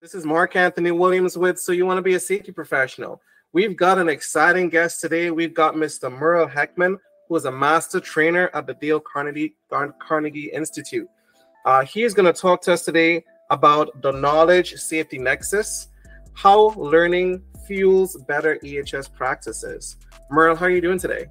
This is Mark Anthony Williams with So You Want to Be a Safety Professional. We've got an exciting guest today. We've got Mr. Merle Heckman, who is a master trainer at the Dale Carnegie, Carnegie Institute. Uh, he is going to talk to us today about the knowledge safety nexus, how learning fuels better EHS practices. Merle, how are you doing today?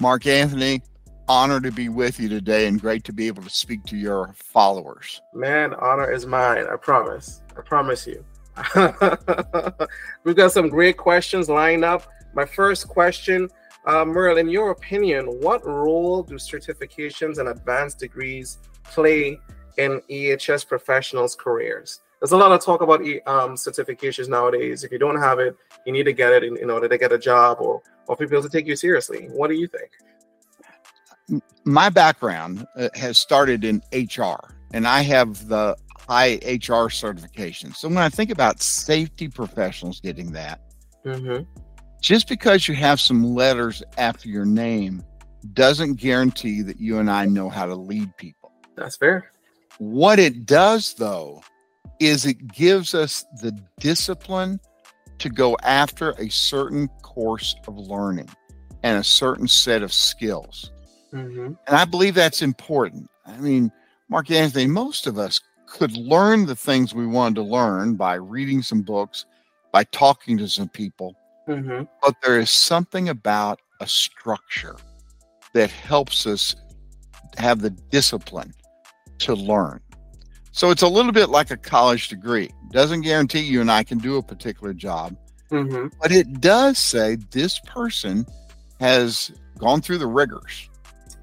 Mark Anthony, honor to be with you today and great to be able to speak to your followers. Man, honor is mine. I promise. I promise you. We've got some great questions lined up. My first question, uh, Merle, in your opinion, what role do certifications and advanced degrees play in EHS professionals' careers? There's a lot of talk about um, certifications nowadays. If you don't have it, you need to get it in, in order to get a job or, or for people to take you seriously. What do you think? My background uh, has started in HR, and I have the high HR certification. So when I think about safety professionals getting that, mm-hmm. just because you have some letters after your name doesn't guarantee that you and I know how to lead people. That's fair. What it does, though, is it gives us the discipline to go after a certain course of learning and a certain set of skills. Mm-hmm. And I believe that's important. I mean, Mark Anthony, most of us could learn the things we wanted to learn by reading some books, by talking to some people. Mm-hmm. But there is something about a structure that helps us have the discipline to learn. So it's a little bit like a college degree. Doesn't guarantee you and I can do a particular job, mm-hmm. but it does say this person has gone through the rigors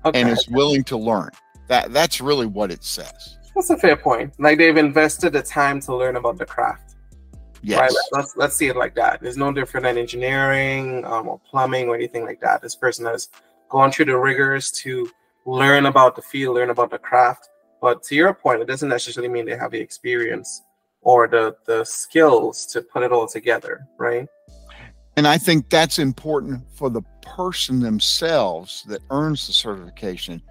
okay. and is willing to learn. That that's really what it says. That's a fair point. Like they've invested the time to learn about the craft. Yes. Right? Let's let's see it like that. It's no different than engineering um, or plumbing or anything like that. This person has gone through the rigors to learn about the field, learn about the craft. But to your point, it doesn't necessarily mean they have the experience or the the skills to put it all together, right? And I think that's important for the person themselves that earns the certification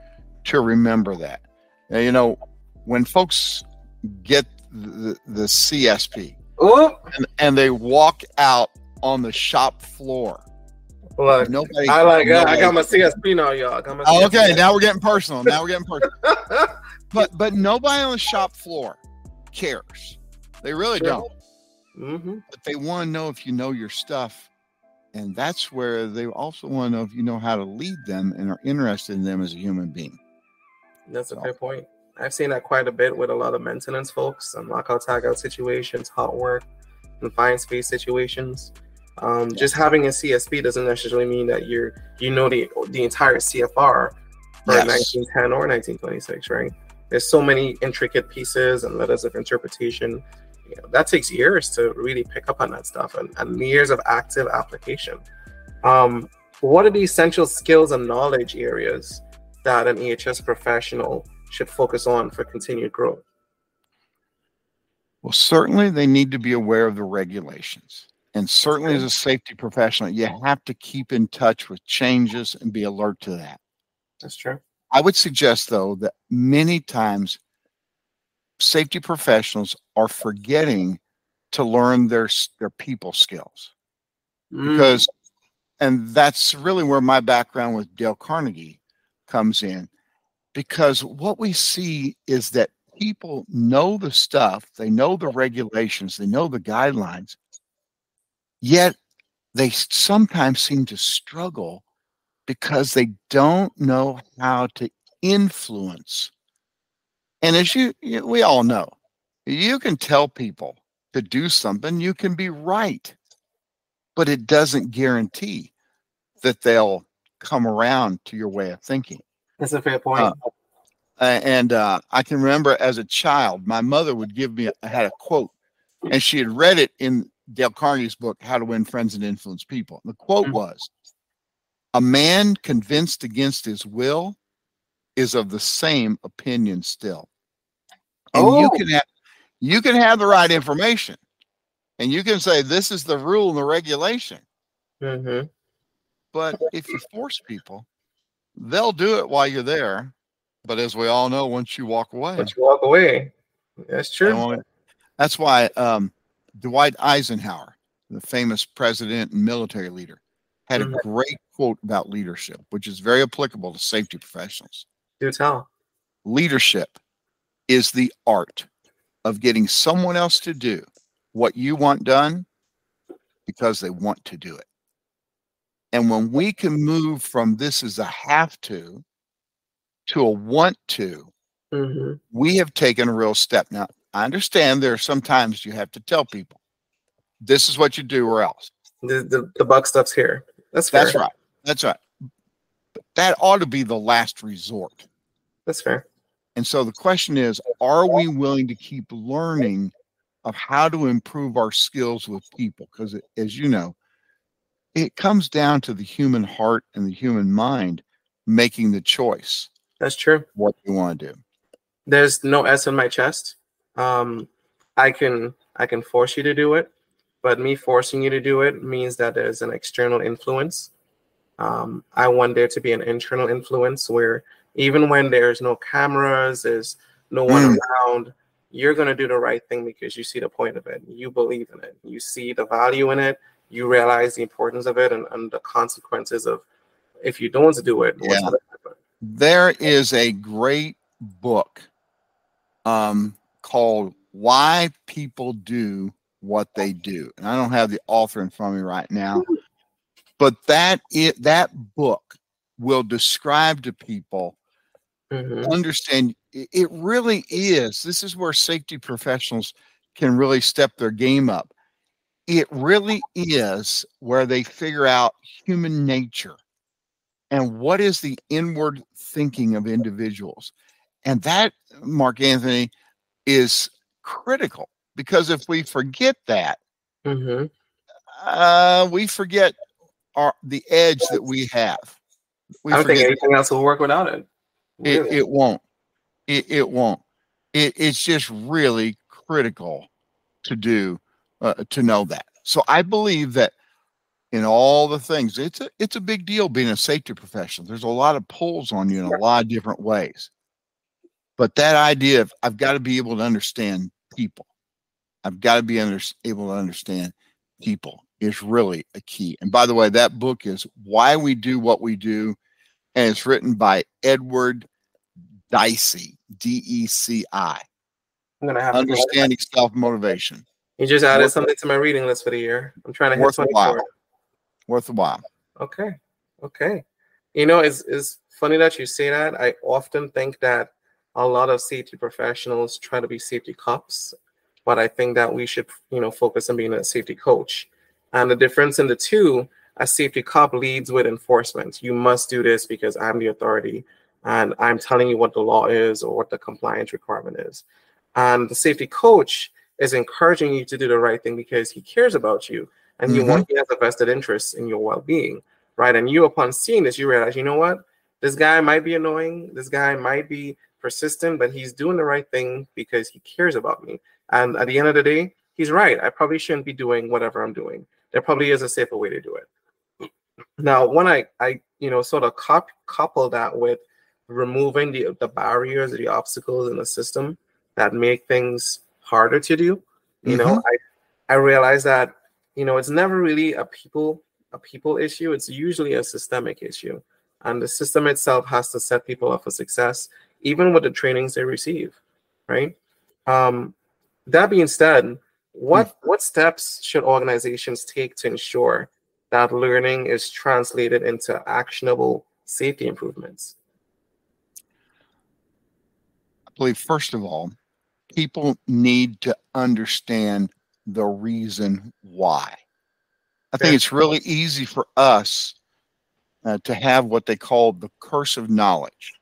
to remember that. Now, you know, when folks get the, the CSP and, and, they walk out on the shop floor. Look, nobody, I like nobody, I got my CSP now, y'all. Oh, okay, now we're getting personal. Now we're getting personal. but but nobody on the shop floor cares. They really sure. don't. Mm-hmm. But they want to know if you know your stuff. And that's where they also want to know if you know how to lead them and are interested in them as a human being. That's a so. fair point. I've seen that quite a bit with a lot of maintenance folks, some lockout tagout situations, hot work, confined space situations. Um, just having a CSP doesn't necessarily mean that you're you know the the entire CFR for yes. 1910 or 1926, right? There's so many intricate pieces and letters of interpretation. You know, that takes years to really pick up on that stuff and, and years of active application. Um, what are the essential skills and knowledge areas that an EHS professional should focus on for continued growth? Well, certainly they need to be aware of the regulations. And certainly, as a safety professional, you have to keep in touch with changes and be alert to that. That's true. I would suggest, though, that many times safety professionals are forgetting to learn their their people skills mm. because and that's really where my background with Dale Carnegie comes in because what we see is that people know the stuff, they know the regulations, they know the guidelines, yet they sometimes seem to struggle because they don't know how to influence. And as you, we all know, you can tell people to do something, you can be right, but it doesn't guarantee that they'll come around to your way of thinking. That's a fair point. Uh, and uh, I can remember as a child, my mother would give me, I had a quote, and she had read it in Dale Carnegie's book, How to Win Friends and Influence People. And the quote mm-hmm. was A man convinced against his will is of the same opinion still. And oh. you can have you can have the right information and you can say this is the rule and the regulation. Mm-hmm. But if you force people, they'll do it while you're there. But as we all know, once you walk away, once you walk away, that's true. That's why um, Dwight Eisenhower, the famous president and military leader, had a Mhm. great quote about leadership, which is very applicable to safety professionals. Do tell. Leadership is the art of getting someone else to do what you want done because they want to do it. And when we can move from this is a have to to a want to, hmm we have taken a real step. Now, I understand there are some times you have to tell people this is what you do or else. The, the the buck stops here. That's fair. That's right. That's right. But that ought to be the last resort. That's fair. And so the question is are we willing to keep learning of how to improve our skills with people? Because as you know, it comes down to the human heart and the human mind making the choice That's true. what you want to do. There's no S in my chest. Um, I can I can force you to do it, but me forcing you to do it means that there's an external influence. Um, I want there to be an internal influence where even when there's no cameras, there's no one Mm. around, you're gonna do the right thing because you see the point of it. You believe in it. You see the value in it. You realize the importance of it and, and the consequences of if you don't do it. Yeah. There is a great book um, called Why People Do What They Do. And I don't have the author in front of me right now, but that it that book will describe to people Mhm. understand it it really is this is where safety professionals can really step their game up it really is where they figure out human nature and what is the inward thinking of individuals and that mark anthony is critical because if we forget that Mhm. uh, we forget our the edge that we have we I don't think forget anything else will work without it. It, it won't. It, it won't. It, it's just really critical to do uh, to know that. So i believe that in all the things it's a it's a big deal being a safety professional. There's a lot of pulls on you in a lot of different ways. But that idea of i've got to be able to understand people. I've got to be under, able to understand people is really a key. And by the way that book is why we do what we do and it's written by edward dicey d-e-c-i I'm gonna have to. understanding self-motivation You just added Worth- something to my reading list for the year. I'm trying to hit Worth a while. worth a while Okay. Okay. You know, it's, it's funny that you say that. I often think that a lot of safety professionals try to be safety cops, but I think that we should, you know, focus on being a safety coach. And the difference in the two, a safety cop leads with enforcement. You must do this because I'm the authority and I'm telling you what the law is or what the compliance requirement is. And the safety coach is encouraging you to do the right thing because he cares about you and you Mhm. want he has a vested interest in your well-being right? And you upon seeing this you realize you know what? This guy might be annoying. This guy might be persistent but he's doing the right thing because he cares about me. And at the end of the day he's right. I probably shouldn't be doing whatever i'm doing. There probably is a safer way to do it. Now when i i you know sort of cop, couple that with removing the the barriers the obstacles in the system that make things harder to do you know? I i realize that you know it's never really a people a people issue. It's usually a systemic issue. And the system itself has to set people up for success even with the trainings they receive right? Um that being said what what steps should organizations take to ensure that learning is translated into actionable safety improvements I believe, first of all, people need to understand the reason why. I think it's really easy for us uh, to have what they call the curse of knowledge.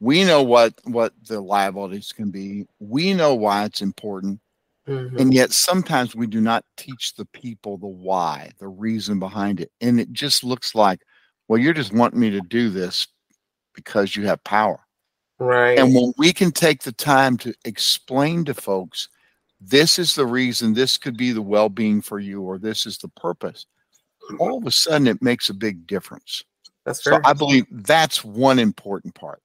We know what what the liabilities can be. We know why it's important, Mhm. and yet sometimes we do not teach the people the why, the reason behind it, and it just looks like, well, you're just wanting me to do this because you have power. Right And when we can take the time to explain to folks, this is the reason, this could be the well being for you, or this is the purpose, all of a sudden it makes a big difference. that's So I believe that's one important part.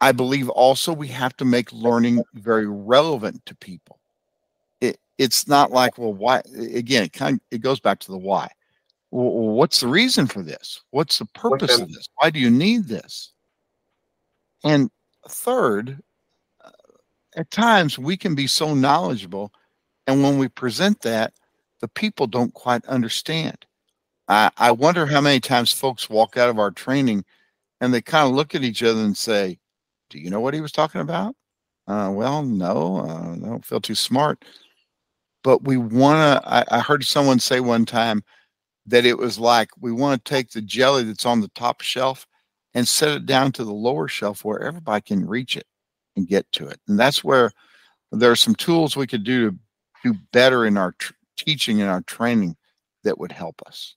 I believe also we have to make learning very relevant to people. It, it's not like, well, why? Again, it kind of, it goes back to the why. Well, what's the reason for this? What's the purpose of this? Why do you need this? And third, at times we can be so knowledgeable, and when we present that, the people don't quite understand. I, I wonder how many times folks walk out of our training and they kind of look at each other and say, Do you know what he was talking about? Uh, well, no, uh, I don't feel too smart. But we want to, I, I heard someone say one time that it was like we want to take the jelly that's on the top shelf and set it down to the lower shelf where everybody can reach it and get to it. And that's where there are some tools we could do to do better in our tr- teaching and our training that would help us.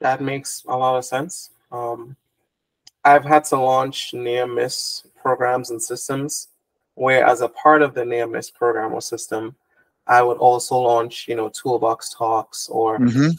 That makes a lot of sense. Um, I've had to launch near miss programs and systems where, as a part of the near miss program or system, I would also launch, you know, toolbox talks or mm-hmm.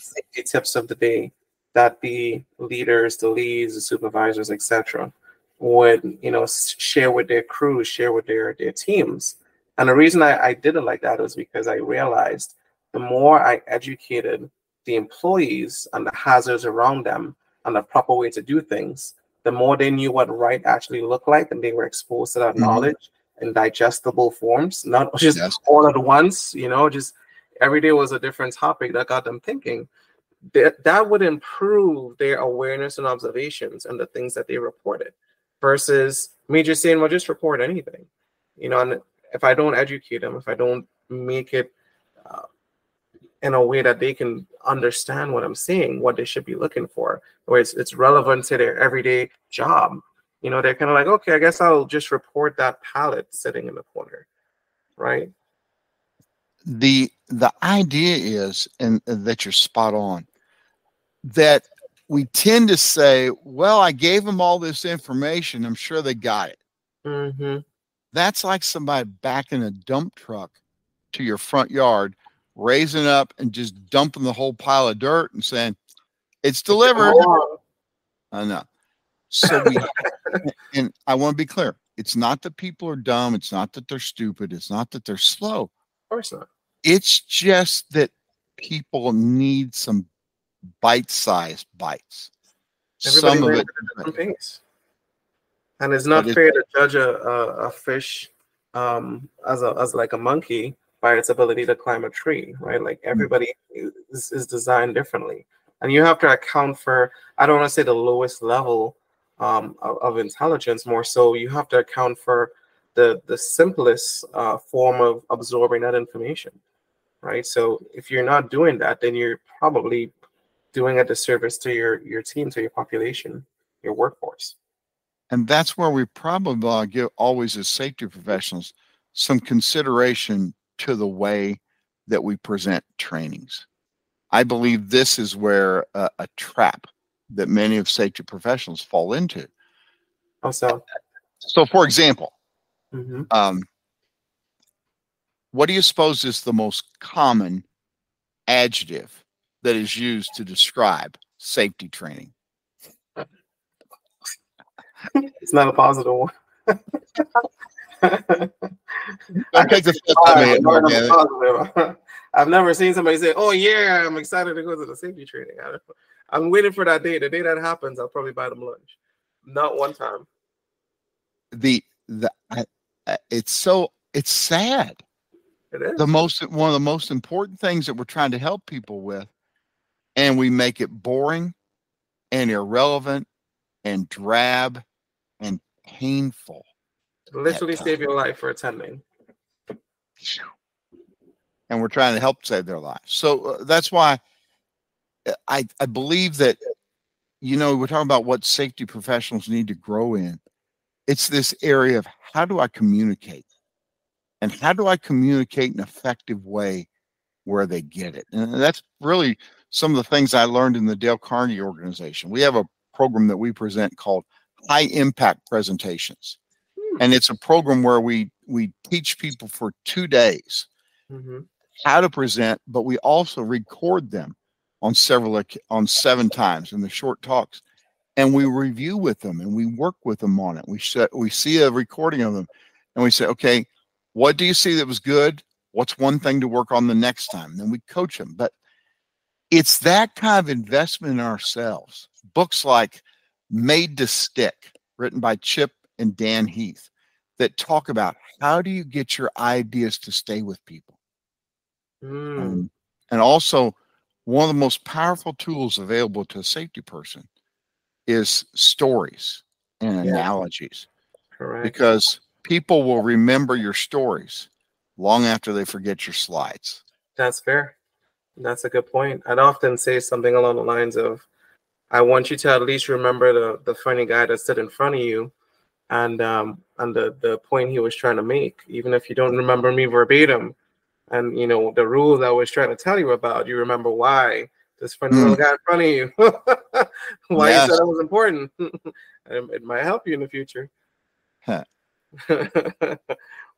tips of the day that the leaders, the leads, the supervisors, etc., would, you know, share with their crews, share with their their teams. And the reason I, I did it like that was because I realized the more I educated the employees and the hazards around them and the proper way to do things, the more they knew what right actually looked like and they were exposed to that mm-hmm. knowledge in digestible forms, not just yes. all at once, you know, just every day was a different topic that got them thinking. That, that would improve their awareness and observations and the things that they reported versus me just saying, well, just report anything, you know, and if I don't educate them, if I don't make it uh, in a way that they can understand what I'm saying, what they should be looking for, where it's, it's relevant to their everyday job. You know, they're kind of like, okay, I guess I'll just report that pallet sitting in the corner, right? The the idea is, and that you're spot on, that we tend to say, well, I gave them all this information. I'm sure they got it. Mm-hmm. That's like somebody backing a dump truck to your front yard raising up and just dumping the whole pile of dirt and saying, it's delivered. I know. So we, and I want to be clear it's not that people are dumb. It's not that they're stupid. It's not that they're slow. Of course not. It's just that people need some bite sized bites. Everybody some of it. Different things. And it's not fair to judge a, a, a fish um, as a as like a monkey by its ability to climb a tree, right? Like mm. everybody is, is designed differently. And you have to account for, I don't want to say the lowest level um, of, of, intelligence, more so you have to account for the, the simplest uh, form of absorbing that information, right? So if you're not doing that, then you're probably doing a disservice to your, your team, to your population, your workforce. And that's where we probably uh, give always as safety professionals some consideration to the way that we present trainings. I believe this is where a, a trap that many of safety professionals fall into. Also, so for example, mm-hmm. um, what do you suppose is the most common adjective that is used to describe safety training? it's not a positive one. Don't take the I've never seen somebody say, "Oh yeah, I'm excited to go to the safety training." I'm waiting for that day. The day that happens, I'll probably buy them lunch. Not one time. The the it's so it's sad. It is the most one of the most important things that we're trying to help people with, and we make it boring and irrelevant and drab and painful literally save your life for attending. And we're trying to help save their lives. So uh, that's why uh, I, I believe that, you know, we're talking about what safety professionals need to grow in. It's this area of how do I communicate? And how do I communicate in an effective way where they get it? And that's really some of the things I learned in the Dale Carnegie organization. We have a program that we present called High Impact Presentations and it's a program where we we teach people for two days mm-hmm. how to present but we also record them on several on seven times in the short talks and we review with them and we work with them on it we set we see a recording of them and we say okay what do you see that was good What's one thing to work on the next time? Then we coach them. But it's that kind of investment in ourselves. Books like Made to Stick, written by Chip and Dan Heath, that talk about how do you get your ideas to stay with people. Mm. Um, and also, one of the most powerful tools available to a safety person is stories and Yeah. analogies Correct. because people will remember your stories long after they forget your slides. That's fair. That's a good point. I'd often say something along the lines of, "I want you to at least remember the the funny guy that stood in front of you, and um and the the point he was trying to make, even if you don't remember me verbatim, and you know the rules I was trying to tell you about, you remember why this funny little guy in front of you, why Yes. you said it was important. It might help you in the future." Huh.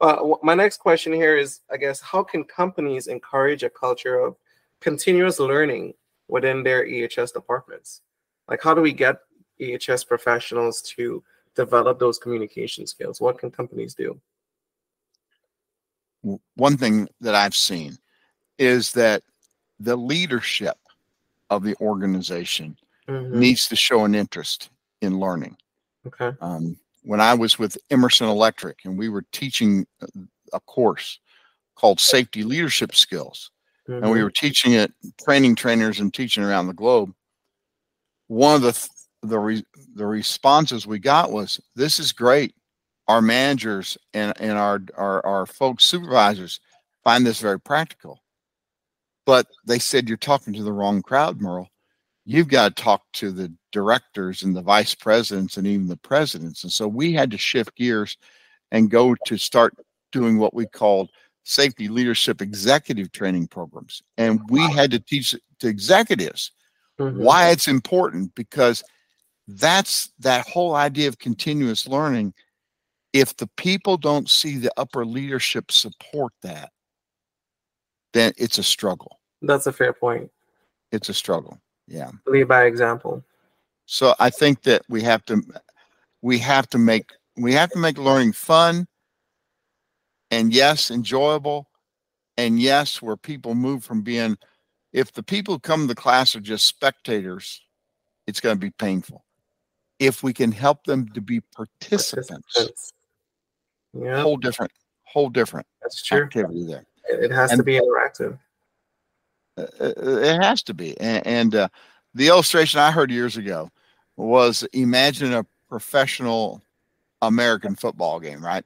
uh, my next question here is, I guess, how can companies encourage a culture of continuous learning within their EHS departments? Like, how do we get EHS professionals to develop those communication skills? What can companies do? One thing that I've seen is that the leadership of the organization Mhm. needs to show an interest in learning. Okay. um, when I was with Emerson Electric and we were teaching a course called Safety Leadership Skills, Mm-hmm. and we were teaching it, training trainers and teaching around the globe. One of the th- the re- the responses we got was, "This is great. Our managers and and our our our folks supervisors find this very practical." But they said, "You're talking to the wrong crowd, Merle. You've got to talk to the directors and the vice presidents and even the presidents." And so we had to shift gears and go to start doing what we called safety leadership executive training programs. And we had to teach to executives Mhm. why it's important because that's that whole idea of continuous learning. If the people don't see the upper leadership support that, then it's a struggle. That's a fair point. It's a struggle. Yeah. Lead by example. So I think that we have to we have to make we have to make learning fun and yes, enjoyable. And yes, where people move from being if the people who come to the class are just spectators, it's going to be painful. If we can help them to be participants, Participants. Yeah, whole different, whole different that's true. activity there. It has to be interactive. Uh, uh, it has to be. And, and uh, the illustration I heard years ago was imagine a professional American football game, right?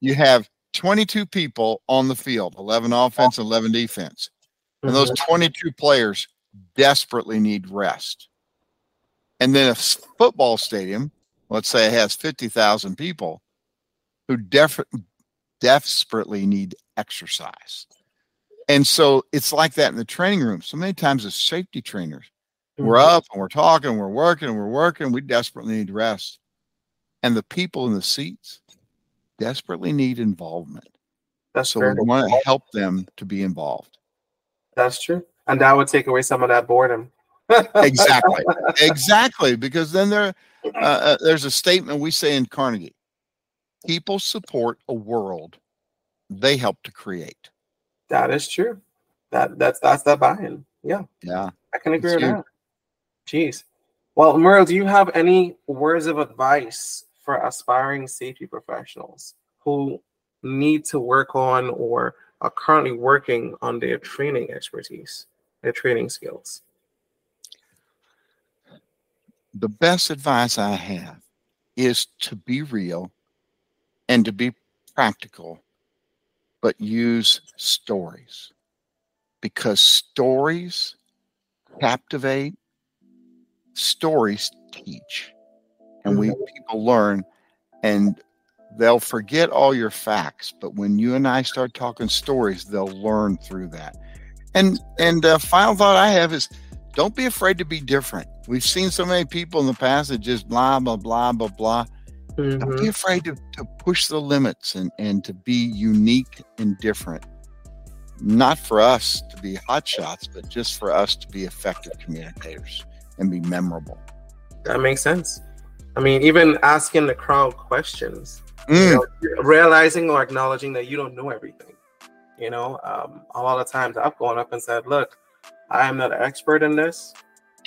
You have 22 people on the field, 11 offense, 11 defense. And those Mhm. 22 players desperately need rest. And then a football stadium, let's say it has 50,000 people who def- desperately need exercise. And so it's like that in the training room. So many times as safety trainers, we're Mhm. up and we're talking, we're working, we're working, we desperately need rest. And the people in the seats desperately need involvement. That's So fair. we want to help them to be involved. That's true. And that would take away some of that boredom. Exactly. exactly. Because then there, uh, uh, there's a statement we say in Carnegie people support a world they help to create. That is true. That that's that's that buy-in. Yeah, Yeah. I can agree with that. Jeez. Well, Merle, do you have any words of advice for aspiring safety professionals who need to work on or are currently working on their training expertise, their training skills? The best advice I have is to be real and to be practical, but use stories because stories captivate, stories teach, and we people learn and they'll forget all your facts but when you and i start talking stories they'll learn through that. And and uh, final thought i have is don't be afraid to be different. We've seen so many people in the past that just blah blah blah blah blah. Don't Mhm. be afraid to, to push the limits and and to be unique and different. Not for us to be hot shots but just for us to be effective communicators and be memorable. That makes sense. I mean, even asking the crowd questions, you Mm, know, realizing or acknowledging that you don't know everything. You know, um, a lot of times I've gone up and said, "Look, I am not an expert in this.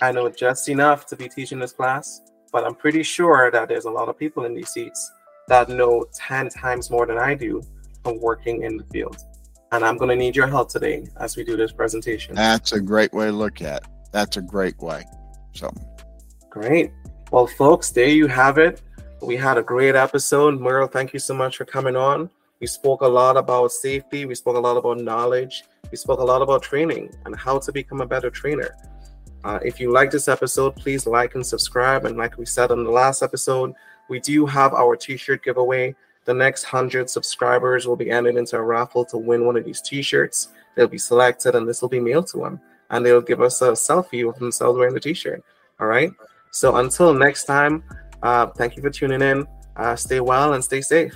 I know just enough to be teaching this class, but I'm pretty sure that there's a lot of people in these seats that know 10 times more than I do from working in the field. And I'm going to need your help today as we do this presentation. That's a great way to look at it. That's a great way. So great. Well, folks, there you have it. We had a great episode. Merle, thank you so much for coming on. We spoke a lot about safety. We spoke a lot about knowledge. We spoke a lot about training and how to become a better trainer. Uh, if you like this episode, please like and subscribe. And like we said on the last episode, we do have our t-shirt giveaway. The next 100 subscribers will be entered into a raffle to win one of these t-shirts. They'll be selected and this will be mailed to them. And they'll give us a selfie of themselves wearing the t-shirt. All right. So until next time, uh, thank you for tuning in. Uh, stay well and stay safe.